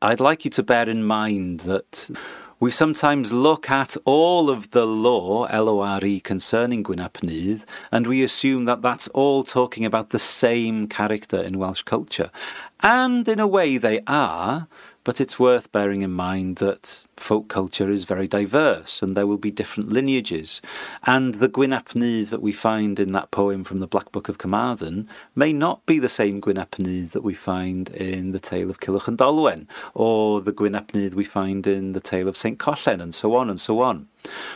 I'd like you to bear in mind that we sometimes look at all of the lore, L-O-R-E, concerning Gwyn ap Nudd, and we assume that that's all talking about the same character in Welsh culture. And in a way they are, but it's worth bearing in mind that folk culture is very diverse and there will be different lineages. And the Gwyn ap Nudd that we find in that poem from the Black Book of Carmarthen may not be the same Gwyn ap Nudd that we find in the tale of Culhwch and or the Gwyn ap Nudd we find in the tale of St. Collen, and so on and so on.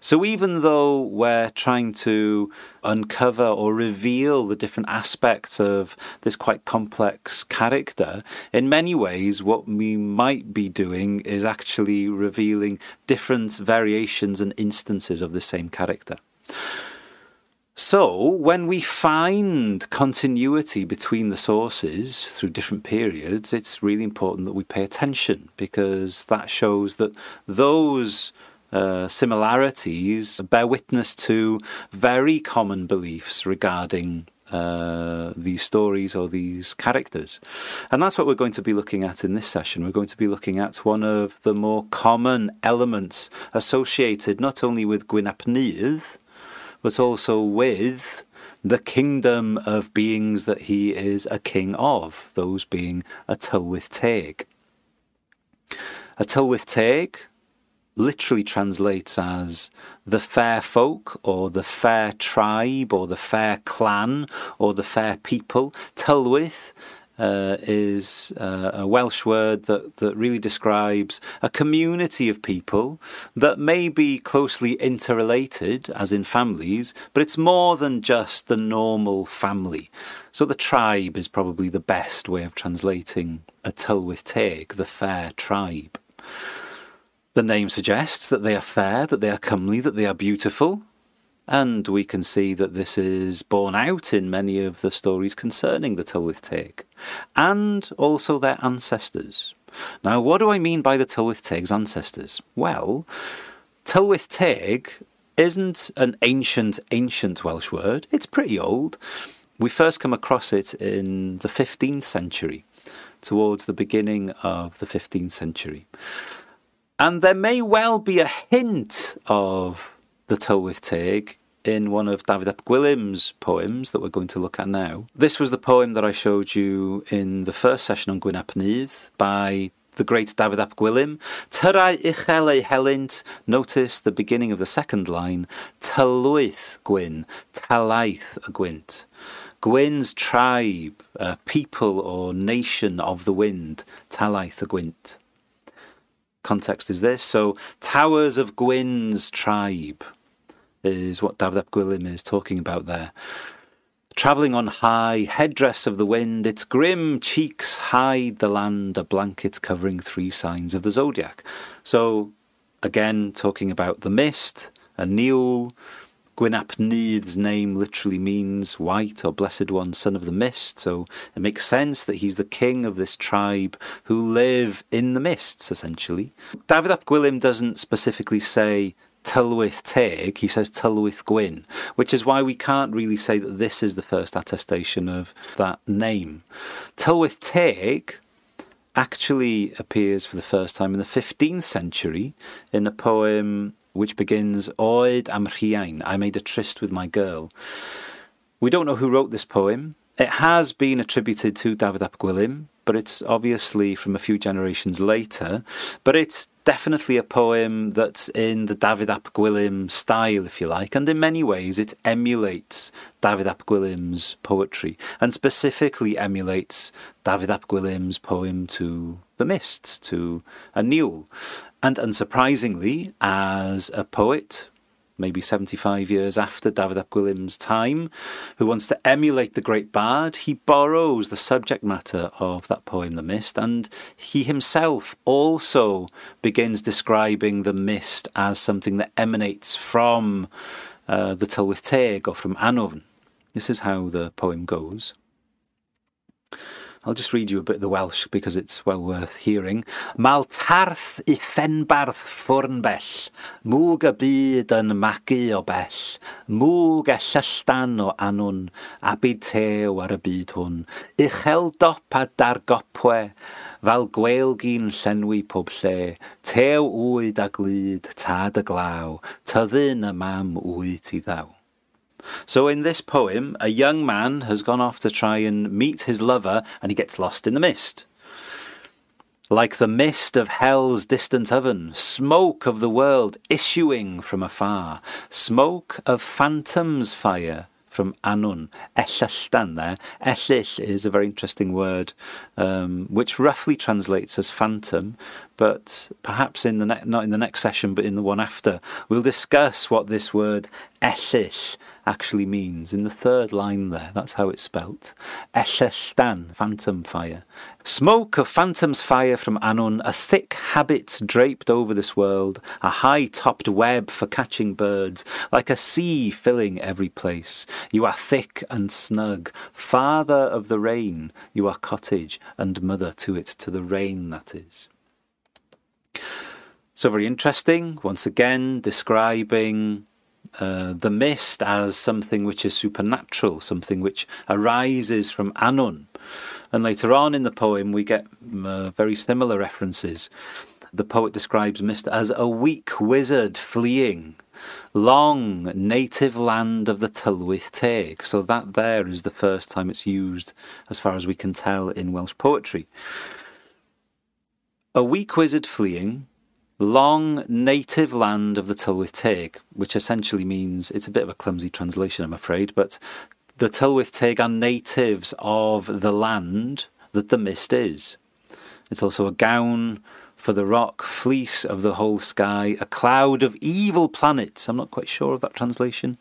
So even though we're trying to uncover or reveal the different aspects of this quite complex character, in many ways, what we might be doing is actually revealing different variations and instances of the same character. So, when we find continuity between the sources through different periods, it's really important that we pay attention because that shows that those uh, similarities bear witness to very common beliefs regarding uh, these stories or these characters. And that's what we're going to be looking at in this session. We're going to be looking at one of the more common elements associated not only with Gwyn ap Nudd, but also with the kingdom of beings that he is a king of, those being a Tylwyth Teg. A Tylwyth Teg literally translates as the fair folk or the fair tribe or the fair clan or the fair people. Tylwyth uh, is uh, a Welsh word that, that really describes a community of people that may be closely interrelated, as in families, but it's more than just the normal family. So the tribe is probably the best way of translating a Tylwyth Teg, the fair tribe. The name suggests that they are fair, that they are comely, that they are beautiful, and we can see that this is borne out in many of the stories concerning the Tylwyth Teg, and also their ancestors. Now, what do I mean by the Tylwyth Teg's ancestors? Well, Tylwyth Teg isn't an ancient, ancient Welsh word. It's pretty old. We first come across it in the 15th century, towards the beginning of the 15th century. And there may well be a hint of the Tylwyth Teg in one of David ap Gwilym's poems that we're going to look at now. This was the poem that I showed you in the first session on Gwyn ap Nudd by the great David ap Gwilym. Tyrai uchel ei helynt. Notice the beginning of the second line. Tylwyth Gwyn, talaith a Gwynt. Gwyn's tribe, a people or nation of the wind, talaith a Gwynt context is this. So, Towers of Gwyn's tribe is what David ap Gwilym is talking about there. Travelling on high, headdress of the wind, its grim cheeks hide the land, a blanket covering three signs of the zodiac. So, again, talking about the mist, a Niwl, Gwyn ap Nudd's name literally means white or blessed one, son of the mist, so it makes sense that he's the king of this tribe who live in the mists, essentially. David ap Gwilym doesn't specifically say Tylwyth Teg, he says Tylwyth Gwyn, which is why we can't really say that this is the first attestation of that name. Tylwyth Teg actually appears for the first time in the 15th century in a poem which begins Oed am rhiain, I made a tryst with my girl. We don't know who wrote this poem. It has been attributed to David ap Gwilym, but it's obviously from a few generations later. But it's definitely a poem that's in the David ap Gwilym style, if you like, and in many ways it emulates David ap Gwilym's poetry, and specifically emulates David ap Gwilym's poem to the Mists, to a Niwl. And unsurprisingly, as a poet, maybe 75 years after David ap Gwilym's time, who wants to emulate the great bard, he borrows the subject matter of that poem, The Mist, and he himself also begins describing the mist as something that emanates from uh, the Tylwyth Teg or from Annwn. This is how the poem goes. I'll just read you a bit of the Welsh because it's well worth hearing. Mal tarth i phenbarth ffwrn bell, mwg y byd yn magu o bell, mwg e llystan o anwn, a byd tew ar y byd hwn, uchel dop a dargopwe, fel gweel gyn llenwi pob lle, tew wyd a glyd, tad y glaw, tyddyn y mam wyd i ddaw. So, in this poem, a young man has gone off to try and meet his lover and he gets lost in the mist. Like the mist of hell's distant oven, smoke of the world issuing from afar, smoke of phantom's fire from Annwn. Ellyllan there. Ellill is a very interesting word, um, which roughly translates as phantom, but perhaps in the ne- not in the next session, but in the one after, we'll discuss what this word Ellill actually means. In the third line there, that's how it's spelt. Ellystan, phantom fire. Smoke of phantom's fire from Annwn, a thick habit draped over this world, a high topped web for catching birds, like a sea filling every place. You are thick and snug, father of the rain, you are cottage, and mother to it, to the rain that is. So, very interesting, once again, describing uh, the mist as something which is supernatural, something which arises from Annwn. And later on in the poem, we get uh, very similar references. The poet describes mist as a weak wizard fleeing, long native land of the Tylwyth Teg. So that there is the first time it's used, as far as we can tell, in Welsh poetry. A weak wizard fleeing, long native land of the Tylwyth Teg, which essentially means it's a bit of a clumsy translation, I'm afraid, but the Tylwyth Teg are natives of the land that the mist is. It's also a gown for the rock, fleece of the whole sky, a cloud of evil planets. I'm not quite sure of that translation.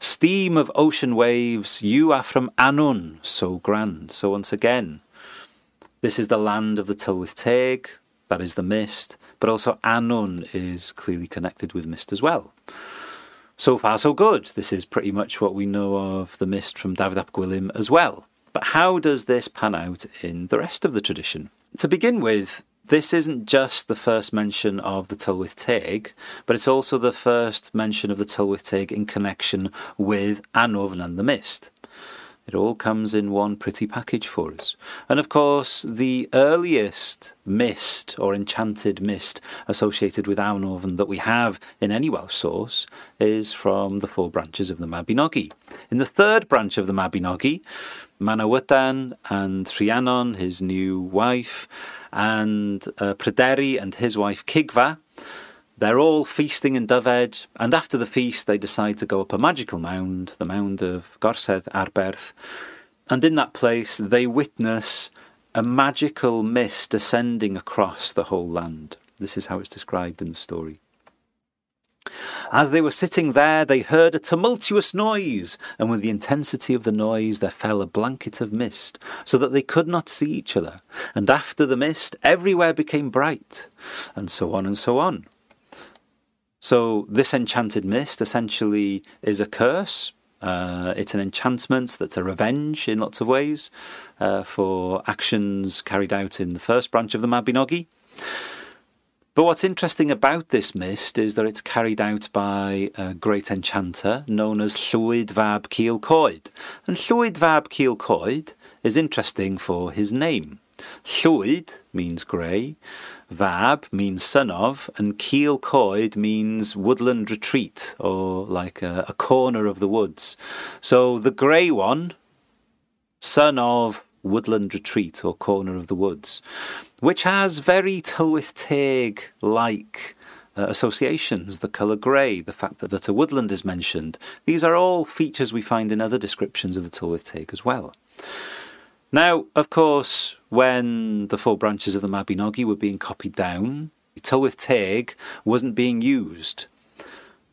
Steam of ocean waves, you are from Annwn, so grand. So once again, this is the land of the Tylwyth Teg, that is the mist but also Annwn is clearly connected with mist as well. So far, so good. This is pretty much what we know of the mist from David ap Gwilym as well. But how does this pan out in the rest of the tradition? To begin with, this isn't just the first mention of the Tylwyth Teg, but it's also the first mention of the Tylwyth Teg in connection with Annwfn and the Mist. It all comes in one pretty package for us. And of course, the earliest mist or enchanted mist associated with Annwfn that we have in any Welsh source is from the four branches of the Mabinogi. In the third branch of the Mabinogi, Manawydan and Rhiannon, his new wife, and uh, Pryderi and his wife Cigfa they're all feasting in Dyfed, and after the feast, they decide to go up a magical mound, the mound of Gorsedd Arberth. And in that place, they witness a magical mist ascending across the whole land. This is how it's described in the story. As they were sitting there, they heard a tumultuous noise, and with the intensity of the noise, there fell a blanket of mist, so that they could not see each other. And after the mist, everywhere became bright, and so on and so on. So, this enchanted mist essentially is a curse. Uh, it's an enchantment that's a revenge in lots of ways uh, for actions carried out in the first branch of the Mabinogi. But what's interesting about this mist is that it's carried out by a great enchanter known as Llwyd Fab Coed. And Llwyd Fab Coed is interesting for his name. Llwyd means grey, Vab means son of, and Cil Coed means woodland retreat, or like a, a corner of the woods. So the grey one, son of woodland retreat or corner of the woods, which has very Tylwyth Teg like uh, associations, the colour grey, the fact that, that a woodland is mentioned. These are all features we find in other descriptions of the Tylwyth Teg as well. Now, of course, when the four branches of the Mabinogi were being copied down, Tylwyth Teg wasn't being used.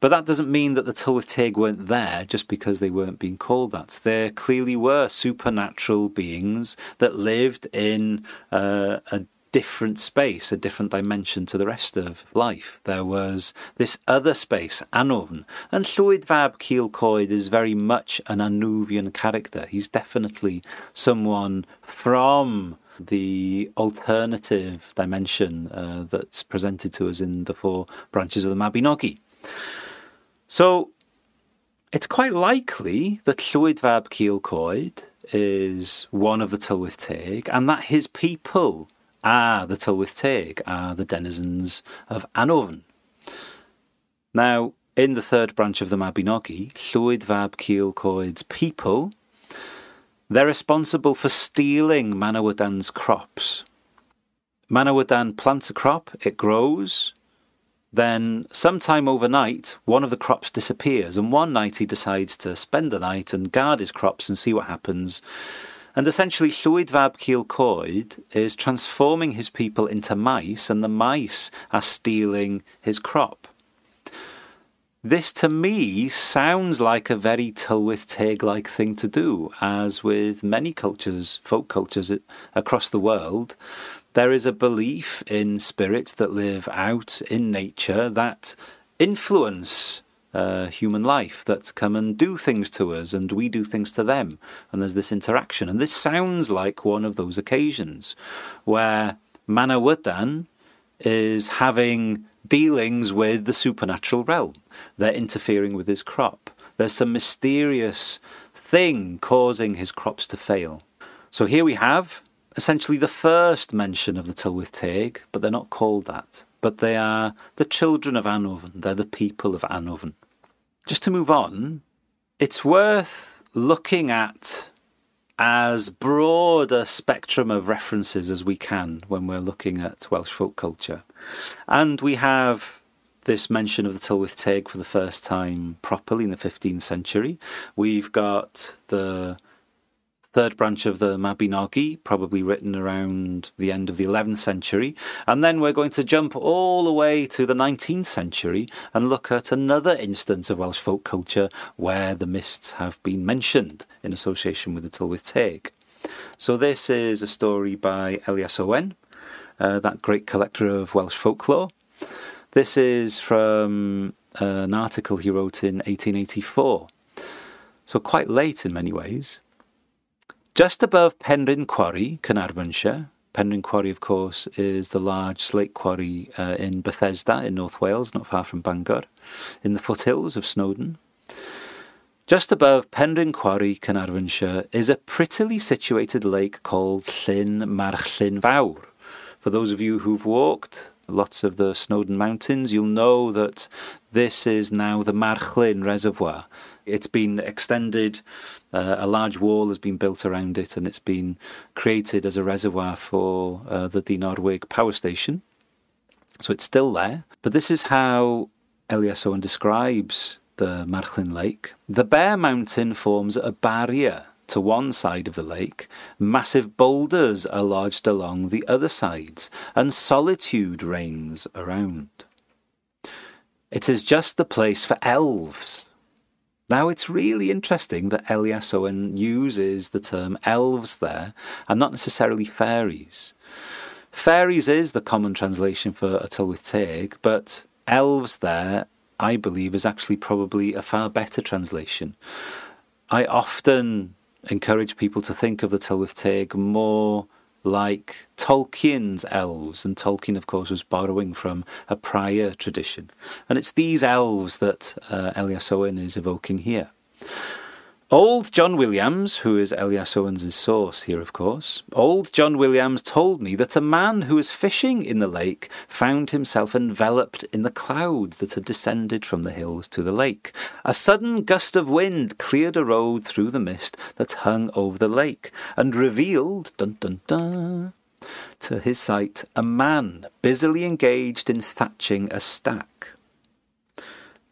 But that doesn't mean that the Tylwyth Teg weren't there just because they weren't being called that. There clearly were supernatural beings that lived in uh, a different space, a different dimension to the rest of life. There was this other space, Annwfn, and Llwyd Fab Cul is very much an Anuvian character. He's definitely someone from the alternative dimension uh, that's presented to us in the four branches of the Mabinogi. So it's quite likely that Llwyd Fab Cul is one of the Tylwyth Teg and that his people are the Tylwyth Teg, are the denizens of Annwfn. Now, in the third branch of the Mabinogi, Llwyd Fab Cil Coed's people they're responsible for stealing Manawydan's crops. Manawydan plants a crop, it grows, then sometime overnight, one of the crops disappears, and one night he decides to spend the night and guard his crops and see what happens. And essentially, Llwyd Fab Coed is transforming his people into mice, and the mice are stealing his crop. This to me sounds like a very Tylwyth Teg like thing to do, as with many cultures, folk cultures across the world. There is a belief in spirits that live out in nature that influence uh, human life, that come and do things to us and we do things to them. And there's this interaction. And this sounds like one of those occasions where Manawydan is having dealings with the supernatural realm. They're interfering with his crop. There's some mysterious thing causing his crops to fail. So here we have essentially the first mention of the Tylwyth Teg, but they're not called that. But they are the children of Annwfn, they're the people of Annwfn. Just to move on, it's worth looking at as broad a spectrum of references as we can when we're looking at Welsh folk culture. And we have this mention of the Tylwyth Teg for the first time properly in the 15th century. We've got the third branch of the Mabinogi, probably written around the end of the 11th century. And then we're going to jump all the way to the 19th century and look at another instance of Welsh folk culture where the mists have been mentioned in association with the Tylwyth Teg. So this is a story by Elias Owen, uh, that great collector of Welsh folklore. This is from uh, an article he wrote in 1884, so quite late in many ways. Just above Penryn Quarry, Carnarvonshire, Penryn Quarry, of course, is the large slate quarry uh, in Bethesda in North Wales, not far from Bangor, in the foothills of Snowdon. Just above Penryn Quarry, Carnarvonshire, is a prettily situated lake called Llyn Marchlyn Fawr. For those of you who've walked lots of the Snowdon Mountains, you'll know that this is now the Marchlyn Reservoir, It's been extended, uh, a large wall has been built around it, and it's been created as a reservoir for uh, the Dinorwig power station. So it's still there. But this is how Elias Owen describes the Marchlyn Lake. The bare mountain forms a barrier to one side of the lake, massive boulders are lodged along the other sides, and solitude reigns around. It is just the place for elves. Now, it's really interesting that Elias Owen uses the term elves there, and not necessarily fairies. Fairies is the common translation for a Tylwyth Teg, but elves there, I believe, is actually probably a far better translation. I often encourage people to think of the Tylwyth Teg more like Tolkien's elves, and Tolkien, of course, was borrowing from a prior tradition. And it's these elves that uh, Elias Owen is evoking here. Old John Williams, who is Elias Owens' source here, of course, old John Williams told me that a man who was fishing in the lake found himself enveloped in the clouds that had descended from the hills to the lake. A sudden gust of wind cleared a road through the mist that hung over the lake and revealed, dun dun dun, to his sight a man busily engaged in thatching a stack.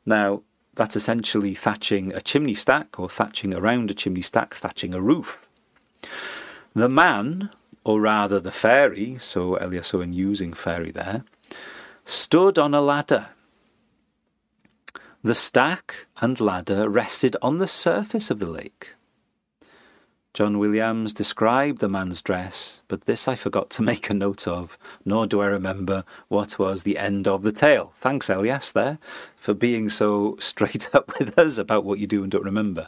Now, that's essentially thatching a chimney stack or thatching around a chimney stack, thatching a roof. The man, or rather the fairy, so Elias Owen using fairy there, stood on a ladder. The stack and ladder rested on the surface of the lake. John Williams described the man's dress, but this I forgot to make a note of, nor do I remember what was the end of the tale. Thanks, Elias, there, for being so straight up with us about what you do and don't remember.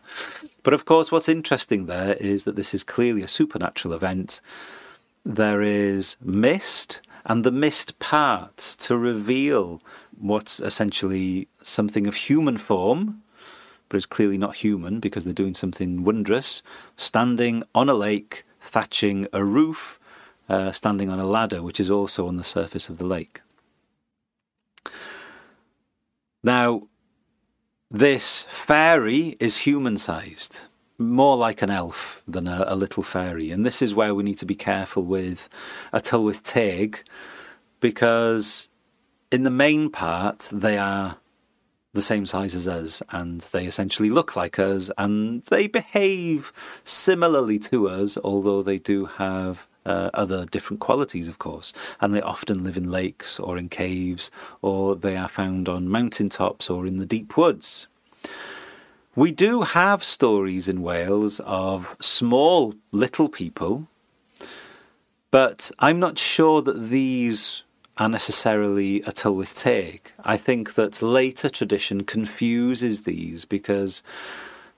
But of course, what's interesting there is that this is clearly a supernatural event. There is mist, and the mist parts to reveal what's essentially something of human form but it's clearly not human because they're doing something wondrous, standing on a lake, thatching a roof, uh, standing on a ladder, which is also on the surface of the lake. Now, this fairy is human sized, more like an elf than a, a, little fairy. And this is where we need to be careful with a Tylwyth Teg because, in the main part, they are the same size as us and they essentially look like us and they behave similarly to us, although they do have uh, other different qualities, of course. And they often live in lakes or in caves or they are found on mountain tops or in the deep woods. We do have stories in Wales of small little people, but I'm not sure that these are necessarily a Tylwyth Teg. I think that later tradition confuses these because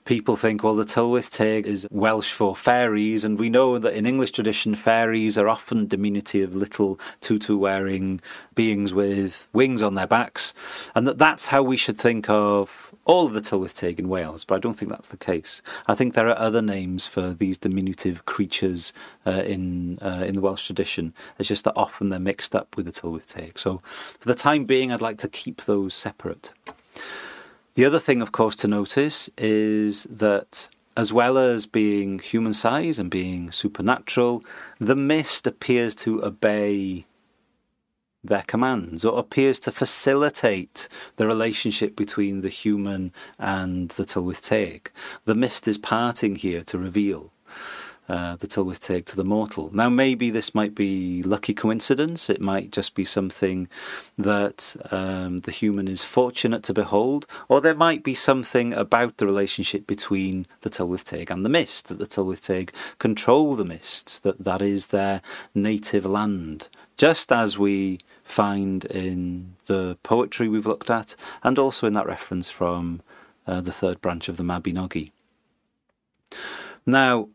people think, well, the Tylwyth Teg is Welsh for fairies, and we know that in English tradition, fairies are often diminutive little tutu wearing beings with wings on their backs, and that that's how we should think of all of the Tylwyth Teg in Wales, but I don't think that's the case. I think there are other names for these diminutive creatures uh, in uh, in the Welsh tradition. It's just that often they're mixed up with the Tylwyth Teg. So for the time being, I'd like to keep those separate. The other thing, of course, to notice is that as well as being human size and being supernatural, the mist appears to obey their commands or appears to facilitate the relationship between the human and the Tylwyth Teg. The mist is parting here to reveal uh, the Tylwyth Teg to the mortal. Now, maybe this might be lucky coincidence. It might just be something that um, the human is fortunate to behold, or there might be something about the relationship between the Tylwyth Teg and the mist, that the Tylwyth Teg control the mists, that that is their native land. Just as we find in the poetry we've looked at, and also in that reference from uh, the third branch of the Mabinogi. Now,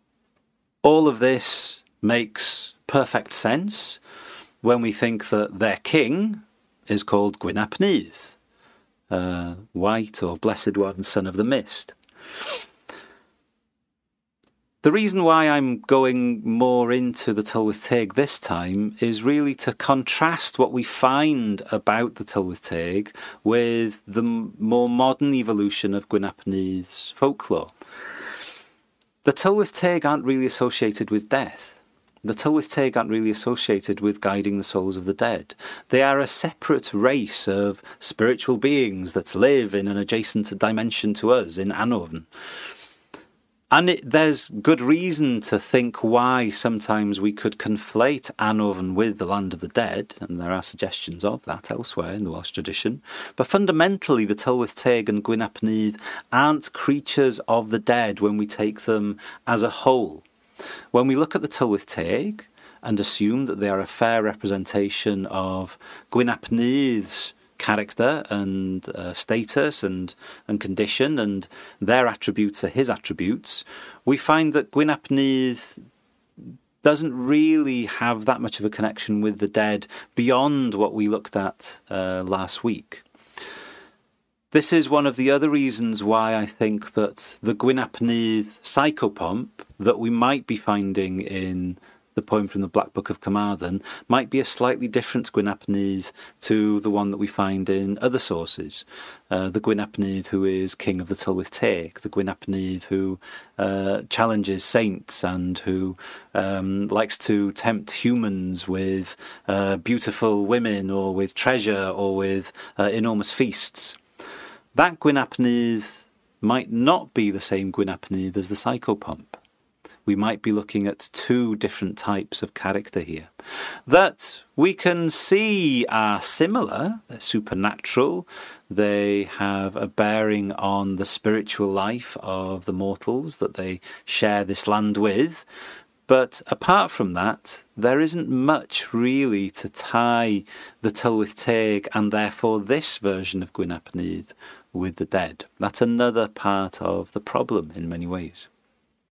all of this makes perfect sense when we think that their king is called Gwyn ap Nudd, uh, white or blessed one, son of the mist. The reason why I'm going more into the Tylwyth Teg this time is really to contrast what we find about the Tylwyth Teg with the more modern evolution of Gwyn ap Nudd's folklore. The Tylwyth Teg aren't really associated with death. The Tylwyth Teg aren't really associated with guiding the souls of the dead. They are a separate race of spiritual beings that live in an adjacent dimension to us in Annwfn. And it, there's good reason to think why sometimes we could conflate Annwfn with the land of the dead, and there are suggestions of that elsewhere in the Welsh tradition. But fundamentally, the Tylwyth Teg and Gwyn ap Nudd aren't creatures of the dead when we take them as a whole. When we look at the Tylwyth Teg and assume that they are a fair representation of Gwyn ap Nudd's character and uh, status and and condition and their attributes are his attributes, we find that Gwyn ap Nudd doesn't really have that much of a connection with the dead beyond what we looked at uh, last week. This is one of the other reasons why I think that the Gwyn ap Nudd psychopomp that we might be finding in the poem from the Black Book of Carmarthen, might be a slightly different Gwyn ap Nudd to the one that we find in other sources. Uh, the Gwyn ap Nudd who is king of the Tylwyth Teg, the Gwyn ap Nudd who uh, challenges saints and who um, likes to tempt humans with uh, beautiful women or with treasure or with uh, enormous feasts. That Gwyn ap Nudd might not be the same Gwyn ap Nudd as the psychopomp we might be looking at two different types of character here. That we can see are similar, they're supernatural, they have a bearing on the spiritual life of the mortals that they share this land with. But apart from that, there isn't much really to tie the Tylwyth Teg and therefore this version of Gwyn ap with the dead. That's another part of the problem in many ways.